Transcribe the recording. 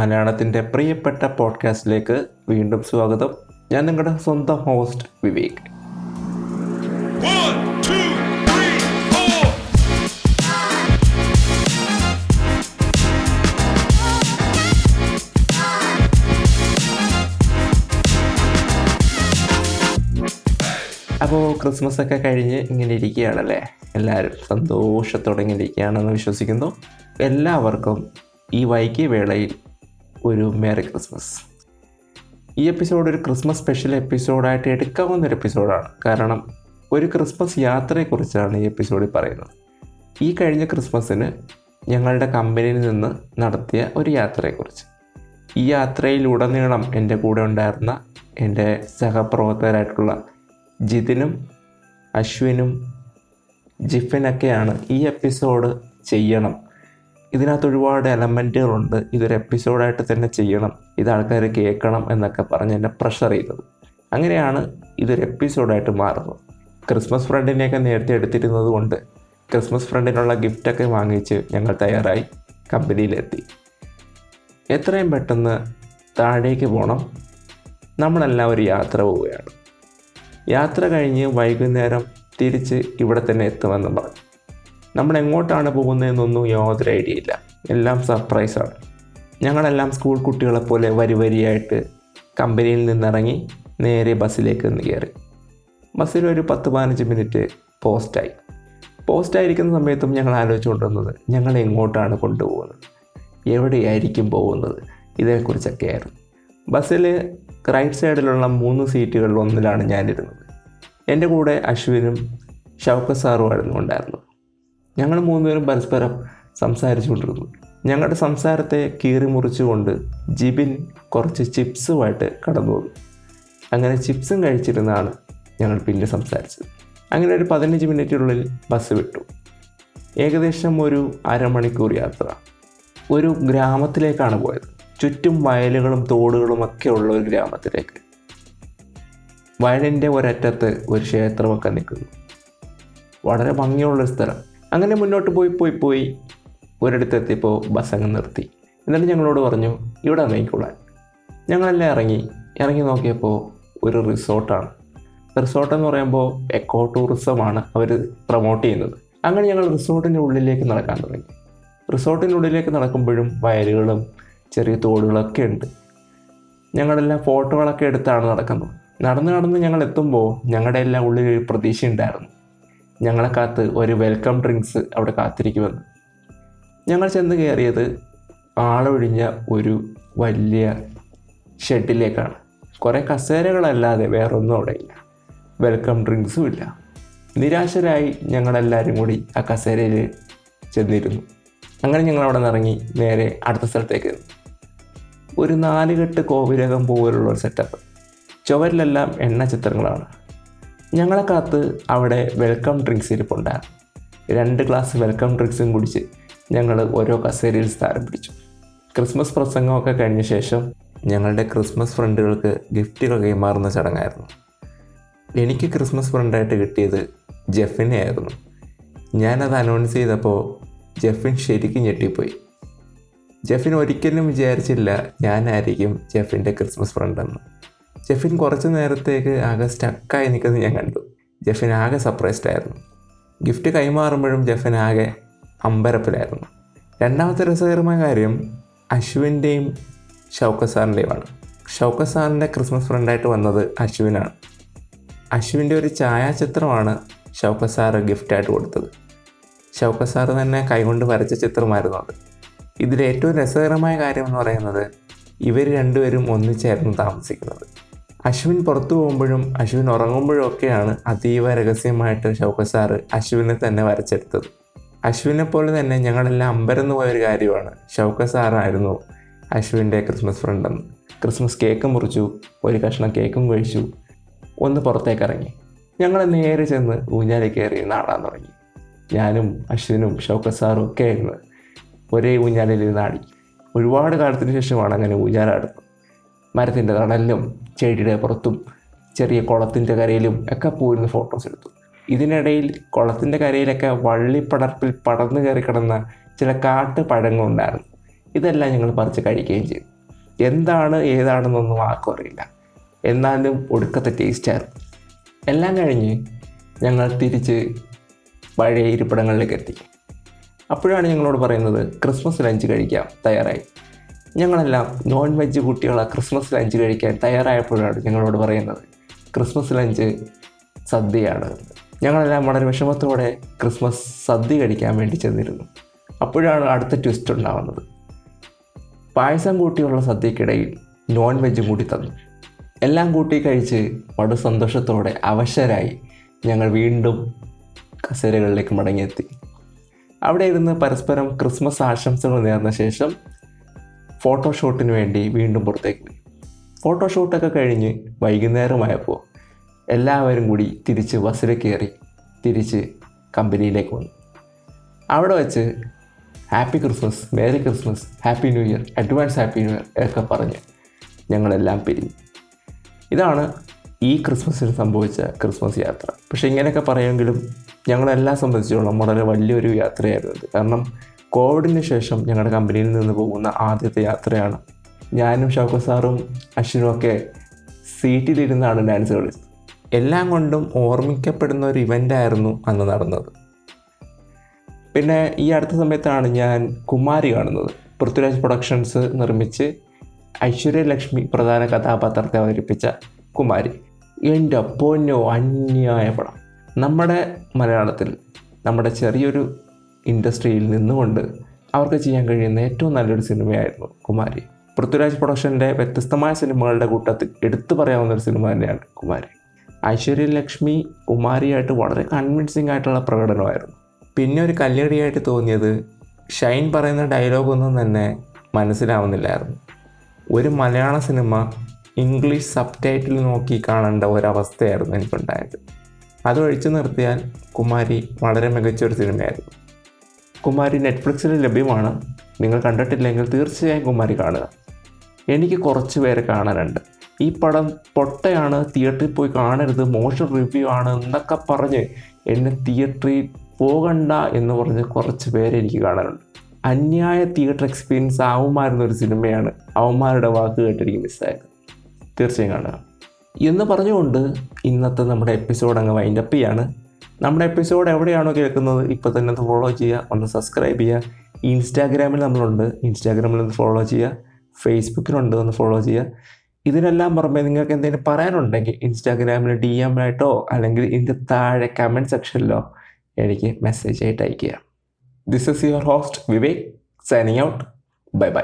മലയാളത്തിന്റെ പ്രിയപ്പെട്ട പോഡ്കാസ്റ്റിലേക്ക് വീണ്ടും സ്വാഗതം. ഞാൻ നിങ്ങളുടെ സ്വന്തം ഹോസ്റ്റ് വിവേക്. അപ്പോൾ ക്രിസ്മസ് ഒക്കെ കഴിഞ്ഞ് ഇങ്ങനെ ഇരിക്കുകയാണല്ലേ? എല്ലാവരും സന്തോഷത്തോടെ ഇങ്ങനെ ഇരിക്കുകയാണെന്ന് വിശ്വസിക്കുന്നു. എല്ലാവർക്കും ഈ വൈകിയ വേളയിൽ ഒരു മേരി ക്രിസ്മസ്. ഈ എപ്പിസോഡ് ഒരു ക്രിസ്മസ് സ്പെഷ്യൽ എപ്പിസോഡായിട്ട് എടുക്കാവുന്ന ഒരു എപ്പിസോഡാണ്. കാരണം ഒരു ക്രിസ്മസ് യാത്രയെക്കുറിച്ചാണ് ഈ എപ്പിസോഡിൽ പറയുന്നത്. ഈ കഴിഞ്ഞ ക്രിസ്മസിന് ഞങ്ങളുടെ കമ്പനിയിൽ നിന്ന് നടത്തിയ ഒരു യാത്രയെക്കുറിച്ച്. ഈ യാത്രയിലുടനീളം എന്റെ കൂടെ ഉണ്ടായിരുന്ന എന്റെ സഹപ്രവർത്തകരായിട്ടുള്ള ജിതിനും അശ്വിനും ജിഫിനൊക്കെയാണ് ഈ എപ്പിസോഡ് ചെയ്യണം ഇതിനകത്ത് ഒരുപാട് എലമെന്റുകളുണ്ട് ഇതൊരു എപ്പിസോഡായിട്ട് തന്നെ ചെയ്യണം. ഇത് ആൾക്കാർ കേൾക്കണം എന്നൊക്കെ പറഞ്ഞ് എന്നെ പ്രഷർ ചെയ്തത് അങ്ങനെയാണ് ഇതൊരു എപ്പിസോഡായിട്ട് മാറുന്നത്. ക്രിസ്മസ് ഫ്രണ്ടിനെയൊക്കെ നേരത്തെ എടുത്തിരുന്നത് കൊണ്ട് ക്രിസ്മസ് ഫ്രണ്ടിനുള്ള ഗിഫ്റ്റൊക്കെ വാങ്ങിച്ച് ഞങ്ങൾ തയ്യാറായി കമ്പനിയിലെത്തി. എത്രയും പെട്ടെന്ന് താഴേക്ക് പോകണം നമ്മളെല്ലാം ഒരു യാത്ര പോവുകയാണ്. യാത്ര കഴിഞ്ഞ് വൈകുന്നേരം തിരിച്ച് ഇവിടെ തന്നെ എത്തുമെന്ന് പറഞ്ഞു. നമ്മൾ എങ്ങോട്ടാണ് പോകുന്നതെന്നൊന്നും യാതൊരു ഐഡിയ ഇല്ല. എല്ലാം സർപ്രൈസാണ് ഞങ്ങളെല്ലാം സ്കൂൾ കുട്ടികളെ പോലെ വരി വരിയായിട്ട് കമ്പനിയിൽ നിന്നിറങ്ങി നേരെ ബസ്സിലേക്ക് നിന്ന് കയറി. ബസ്സിൽ ഒരു പത്ത് പതിനഞ്ച് മിനിറ്റ് പോസ്റ്റായി പോസ്റ്റായിരിക്കുന്ന സമയത്തും ഞങ്ങൾ ആലോചിച്ചുകൊണ്ടിരുന്നത് ഞങ്ങൾ എങ്ങോട്ടാണ് കൊണ്ടുപോകുന്നത്? എവിടെയായിരിക്കും പോകുന്നത്? ഇതേക്കുറിച്ചൊക്കെയായിരുന്നു ബസ്സിൽ റൈറ്റ് സൈഡിലുള്ള മൂന്ന് സീറ്റുകളിൽ ഒന്നിലാണ് ഞാനിരുന്നത്. എന്റെ കൂടെ അശ്വിനും ഷൗക്കത്ത് സാറുമായിരുന്നു ഉണ്ടായിരുന്നത്. ഞങ്ങൾ മൂന്നുപേരും പരസ്പരം സംസാരിച്ചുകൊണ്ടിരുന്നു. ഞങ്ങളുടെ സംസാരത്തെ കീറി മുറിച്ചുകൊണ്ട് ജിബിൻ കുറച്ച് ചിപ്സുമായിട്ട് കടന്നു വന്നു. അങ്ങനെ ചിപ്സും കഴിച്ചിരുന്നാണ് ഞങ്ങൾ പിന്നെ സംസാരിച്ചത്. അങ്ങനെ ഒരു പതിനഞ്ച് മിനിറ്റിനുള്ളിൽ ബസ് വിട്ടു. ഏകദേശം ഒരു അരമണിക്കൂർ യാത്ര. ഒരു ഗ്രാമത്തിലേക്കാണ് പോയത്. ചുറ്റും വയലുകളും തോടുകളും ഒക്കെ ഉള്ള ഒരു ഗ്രാമത്തിലേക്ക്. വയലിന്റെ ഒരറ്റത്ത് ഒരു ക്ഷേത്രമൊക്കെ നിൽക്കുന്നു. വളരെ ഭംഗിയുള്ളൊരു സ്ഥലം. അങ്ങനെ മുന്നോട്ട് പോയി പോയി പോയി ഒരിടത്തെത്തിയപ്പോൾ ബസ് അങ്ങ് നിർത്തി. എന്നിട്ട് ഞങ്ങളോട് പറഞ്ഞു ഇവിടെ ഇറങ്ങിക്കൊള്ളാൻ ഞങ്ങളെല്ലാം ഇറങ്ങി. ഇറങ്ങി നോക്കിയപ്പോൾ ഒരു റിസോർട്ടാണ്. റിസോർട്ട് എന്ന് പറയുമ്പോൾ എക്കോ ടൂറിസമാണ് അവർ പ്രൊമോട്ട് ചെയ്യുന്നത്. അങ്ങനെ ഞങ്ങൾ റിസോർട്ടിന്റെ ഉള്ളിലേക്ക് നടക്കാൻ തുടങ്ങി. റിസോർട്ടിന്റെ ഉള്ളിലേക്ക് നടക്കുമ്പോഴും വയലുകളും ചെറിയ തോടുകളൊക്കെ ഉണ്ട്. ഞങ്ങളെല്ലാം ഫോട്ടോകളൊക്കെ എടുത്താണ് നടക്കുന്നത്. നടന്ന് നടന്ന് ഞങ്ങൾ എത്തുമ്പോൾ ഞങ്ങളുടെ എല്ലാം ഉള്ളിൽ ഒരു പ്രതീക്ഷ ഉണ്ടായിരുന്നു. ഞങ്ങളെ കാത്ത് ഒരു വെൽക്കം ഡ്രിങ്ക്സ് അവിടെ കാത്തിരിക്കുമെന്ന്. ഞങ്ങൾ ചെന്ന് കയറിയത് ആളൊഴിഞ്ഞ ഒരു വലിയ ഷെഡിലേക്കാണ് കുറേ കസേരകളല്ലാതെ വേറൊന്നും അവിടെ ഇല്ല. വെൽക്കം ഡ്രിങ്ക്സും ഇല്ല. നിരാശരായി ഞങ്ങളെല്ലാവരും കൂടി ആ കസേരയിൽ ചെന്നിരുന്നു. അങ്ങനെ ഞങ്ങൾ അവിടെ നിന്ന് ഇറങ്ങി നേരെ അടുത്ത സ്ഥലത്തേക്ക് ഒരു നാലുകെട്ട് കോവിലകം പോലുള്ള ഒരു സെറ്റപ്പ് ചുവരിലെല്ലാം എണ്ണ ചിത്രങ്ങളാണ്. ഞങ്ങളെ കാത്ത് അവിടെ വെൽക്കം ഡ്രിങ്ക്സ് ഇരിപ്പുണ്ടായിരുന്നു രണ്ട് ഗ്ലാസ് വെൽക്കം ഡ്രിങ്ക്സും കുടിച്ച് ഞങ്ങൾ ഓരോ കസേരയിൽ സ്ഥാനം പിടിച്ചു. ക്രിസ്മസ് പ്രസംഗമൊക്കെ കഴിഞ്ഞ ശേഷം ഞങ്ങളുടെ ക്രിസ്മസ് ഫ്രണ്ടുകൾക്ക് ഗിഫ്റ്റുകൾ കൈമാറുന്ന ചടങ്ങായിരുന്നു. എനിക്ക് ക്രിസ്മസ് ഫ്രണ്ടായിട്ട് കിട്ടിയത് ജെഫിനെ ആയിരുന്നു. ഞാനത് അനൗൺസ് ചെയ്തപ്പോൾ ജെഫിൻ ശരിക്കും ഞെട്ടിപ്പോയി. ജെഫിൻ ഒരിക്കലും വിചാരിച്ചില്ല ഞാനായിരിക്കും ജെഫിന്റെ ക്രിസ്മസ് ഫ്രണ്ടെന്ന് ജെഫിൻ കുറച്ച് നേരത്തേക്ക് ആകെ സ്റ്റക്കായി നിൽക്കുന്നത് ഞാൻ കണ്ടു. ജെഫിൻ ആകെ സർപ്രൈസ്ഡ് ആയിരുന്നു. ഗിഫ്റ്റ് കൈമാറുമ്പോഴും ജെഫിൻ ആകെ അമ്പരപ്പിലായിരുന്നു. രണ്ടാമത്തെ രസകരമായ കാര്യം അശ്വിന്റെയും ഷൗക്കത്ത് സാറിന്റെയുമാണ് ഷൗക്ക സാറിന്റെ ക്രിസ്മസ് ഫ്രണ്ടായിട്ട് വന്നത് അശ്വിനാണ്. അശ്വിന്റെ ഒരു ഛായാചിത്രമാണ് ഷൗക്കത്ത് സാറ് ഗിഫ്റ്റായിട്ട് കൊടുത്തത്. ഷൗക്ക സാറ് തന്നെ കൈകൊണ്ട് വരച്ച ചിത്രമായിരുന്നു അത്. ഇതിലേറ്റവും രസകരമായ കാര്യം എന്ന് പറയുന്നത് ഇവർ രണ്ടുപേരും ഒന്നിച്ചായിരുന്നു താമസിക്കുന്നത്. അശ്വിൻ പുറത്തു പോകുമ്പോഴും അശ്വിൻ ഉറങ്ങുമ്പോഴും ഒക്കെയാണ് അതീവ രഹസ്യമായിട്ട് ഷൗക്കത്ത് സാറ് അശ്വിനെ തന്നെ വരച്ചെടുത്തത്. അശ്വിനെ പോലെ തന്നെ ഞങ്ങളെല്ലാം അമ്പരന്ന് പോയൊരു കാര്യമാണ്. ഷൗക്കത്ത് സാറായിരുന്നു അശ്വിന്റെ ക്രിസ്മസ് ഫ്രണ്ടെന്ന്. ക്രിസ്മസ് കേക്ക് മുറിച്ചു ഒരു കഷ്ണം കേക്കും കഴിച്ചു ഒന്ന് പുറത്തേക്ക് ഇറങ്ങി. ഞങ്ങൾ നേരെ ചെന്ന് ഊഞ്ഞാലി കയറി നാടാൻ തുടങ്ങി. ഞാനും അശ്വിനും ഷൗക്കത്ത് സാറും ഒക്കെ ആയിരുന്നു ഒരേ ഊഞ്ഞാലിൽ നാടി ഒരുപാട് കാലത്തിന് ശേഷമാണ് അങ്ങനെ ഊഞ്ഞാലാടുന്നത്. മരത്തിന്റെ തണലിലും ചെടിയുടെ പുറത്തും ചെറിയ കുളത്തിന്റെ കരയിലും ഒക്കെ പോയിരുന്ന ഫോട്ടോസ് എടുത്തു. ഇതിനിടയിൽ കുളത്തിന്റെ കരയിലൊക്കെ വള്ളിപ്പടർപ്പിൽ പടർന്നു കയറി കിടന്ന ചില കാട്ടു പഴങ്ങളുണ്ടായിരുന്നു ഇതെല്ലാം ഞങ്ങൾ പറിച്ച് കഴിക്കുകയും ചെയ്തു. എന്താണ് ഏതാണെന്നൊന്നും ആർക്കും അറിയില്ല. എന്നാലും ഒടുക്കത്തെ ടേസ്റ്റായിരുന്നു എല്ലാം കഴിഞ്ഞ് ഞങ്ങൾ തിരിച്ച് പഴയ ഇരിപ്പിടങ്ങളിലേക്ക് എത്തി. അപ്പോഴാണ് ഞങ്ങളോട് പറയുന്നത് ക്രിസ്മസ് ലഞ്ച് കഴിക്കാം തയ്യാറായി. ഞങ്ങളെല്ലാം നോൺ വെജ് കുട്ടികളെ ക്രിസ്മസ് ലഞ്ച് കഴിക്കാൻ തയ്യാറായപ്പോഴാണ് ഞങ്ങളോട് പറയുന്നത്. ക്രിസ്മസ് ലഞ്ച് സദ്യയാണ്. ഞങ്ങളെല്ലാം വളരെ വിഷമത്തോടെ ക്രിസ്മസ് സദ്യ കഴിക്കാൻ വേണ്ടി ചെന്നിരുന്നു. അപ്പോഴാണ് അടുത്ത ട്വിസ്റ്റ് ഉണ്ടാവുന്നത്. പായസം കൂട്ടിയുള്ള സദ്യക്കിടയിൽ നോൺ വെജും കൂടി തന്നു. എല്ലാം കൂട്ടി കഴിച്ച് വളരെ സന്തോഷത്തോടെ അവശരായി ഞങ്ങൾ വീണ്ടും കസേരകളിലേക്ക് മടങ്ങിയെത്തി. അവിടെ ഇരുന്ന് പരസ്പരം ക്രിസ്മസ് ആശംസകൾ നേർന്ന ശേഷം ഫോട്ടോഷൂട്ടിന് വേണ്ടി വീണ്ടും പുറത്തേക്ക്. പോയി ഫോട്ടോഷൂട്ടൊക്കെ കഴിഞ്ഞ് വൈകുന്നേരമായപ്പോൾ എല്ലാവരും കൂടി തിരിച്ച് ബസ്സിൽ കയറി തിരിച്ച് കമ്പനിയിലേക്ക് വന്നു. അവിടെ വെച്ച് happy christmas merry christmas happy new year advance happy new year ഒക്കെ പറഞ്ഞ് ഞങ്ങളെല്ലാം പിരിഞ്ഞു. ഇതാണ് ഈ ക്രിസ്മസിന് സംഭവിച്ച ക്രിസ്മസ് യാത്ര. പക്ഷേ ഇങ്ങനെയൊക്കെ പറയുമെങ്കിലും ഞങ്ങളെല്ലാം സംബന്ധിച്ചോളം വളരെ വലിയൊരു യാത്രയായിരുന്നു കാരണം കോവിഡിന് ശേഷം ഞങ്ങളുടെ കമ്പനിയിൽ നിന്ന് പോകുന്ന ആദ്യത്തെ യാത്രയാണ്. ഞാനും ഷൗക്കത്ത് സാറും അശ്വിനും ഒക്കെ സീറ്റിലിരുന്നാണ് ഡാൻസ് കളിച്ചത് എല്ലാം കൊണ്ടും ഓർമ്മിക്കപ്പെടുന്ന ഒരു ഇവന്റായിരുന്നു അന്ന് നടന്നത്. പിന്നെ ഈ അടുത്ത സമയത്താണ് ഞാൻ കുമാരി കാണുന്നത്. പൃഥ്വിരാജ് പ്രൊഡക്ഷൻസ് നിർമ്മിച്ച് ഐശ്വര്യലക്ഷ്മി പ്രധാന കഥാപാത്രത്തെ അവതരിപ്പിച്ച കുമാരി. എന്റെ പൊന്നോ അന്യായ പടം. നമ്മുടെ മലയാളത്തിൽ നമ്മുടെ ചെറിയൊരു ഇൻഡസ്ട്രിയിൽ നിന്നുകൊണ്ട് അവർക്ക് ചെയ്യാൻ കഴിയുന്ന ഏറ്റവും നല്ലൊരു സിനിമയായിരുന്നു കുമാരി. പൃഥ്വിരാജ് പ്രൊഡക്ഷന്റെ വ്യത്യസ്തമായ സിനിമകളുടെ കൂട്ടത്തിൽ എടുത്തു പറയാവുന്ന ഒരു സിനിമ തന്നെയാണ് കുമാരി. ഐശ്വര്യ ലക്ഷ്മി കുമാരിയായിട്ട് വളരെ കൺവിൻസിങ് ആയിട്ടുള്ള പ്രകടനമായിരുന്നു. പിന്നെ ഒരു കല്ലടിയായിട്ട് തോന്നിയത് ഷൈൻ പറയുന്ന ഡയലോഗൊന്നും തന്നെ മനസ്സിലാവുന്നില്ലായിരുന്നു. ഒരു മലയാള സിനിമ ഇംഗ്ലീഷ് സബ് ടൈറ്റിൽ നോക്കി കാണേണ്ട ഒരവസ്ഥയായിരുന്നു എനിക്കുണ്ടായത്. അത് ഒഴിച്ചു നിർത്തിയാൽ കുമാരി വളരെ മികച്ച ഒരു സിനിമയായിരുന്നു. കുമാരി നെറ്റ്ഫ്ലിക്സിൽ ലഭ്യമാണ്. നിങ്ങൾ കണ്ടിട്ടില്ലെങ്കിൽ തീർച്ചയായും കുമാരി കാണുക. എനിക്ക് കുറച്ച് പേരെ കാണാനുണ്ട്. ഈ പടം പൊട്ടയാണ് തിയേറ്ററിൽ പോയി കാണരുത് മോശം റിവ്യൂ ആണ് എന്നൊക്കെ പറഞ്ഞ് എന്നെ തിയേറ്ററിൽ പോകണ്ട എന്ന് പറഞ്ഞ് കുറച്ച് പേരെ എനിക്ക് കാണാനുണ്ട്. അന്യായ തിയേറ്റർ എക്സ്പീരിയൻസ് അവന്മാരെന്നൊരു സിനിമയാണ്. അവന്മാരുടെ വാക്ക് കേട്ടിരിക്കും മിസ്സായത് തീർച്ചയായും കാണുക. എന്ന് പറഞ്ഞുകൊണ്ട് ഇന്നത്തെ നമ്മുടെ എപ്പിസോഡ് അങ്ങ് വൈൻഡപ്പ് ചെയ്യാണ്. നമ്മുടെ എപ്പിസോഡ് എവിടെയാണോ കേൾക്കുന്നത് ഇപ്പോൾ തന്നെ ഒന്ന് ഫോളോ ചെയ്യുക ഒന്ന് സബ്സ്ക്രൈബ് ചെയ്യുക. ഇൻസ്റ്റാഗ്രാമിൽ നമ്മളുണ്ട്. ഇൻസ്റ്റാഗ്രാമിൽ ഒന്ന് ഫോളോ ചെയ്യുക. ഫേസ്ബുക്കിലുണ്ട് ഒന്ന് ഫോളോ ചെയ്യുക. ഇതിനെല്ലാം പുറമെ നിങ്ങൾക്ക് എന്തെങ്കിലും പറയാനുണ്ടെങ്കിൽ ഇൻസ്റ്റാഗ്രാമിൽ ഡി എം ആയിട്ടോ അല്ലെങ്കിൽ ഇതിന്റെ താഴെ കമന്റ് സെക്ഷനിലോ എനിക്ക് മെസ്സേജ് ആയിട്ട് അയയ്ക്കുക. This is your host Vivek signing out bye bye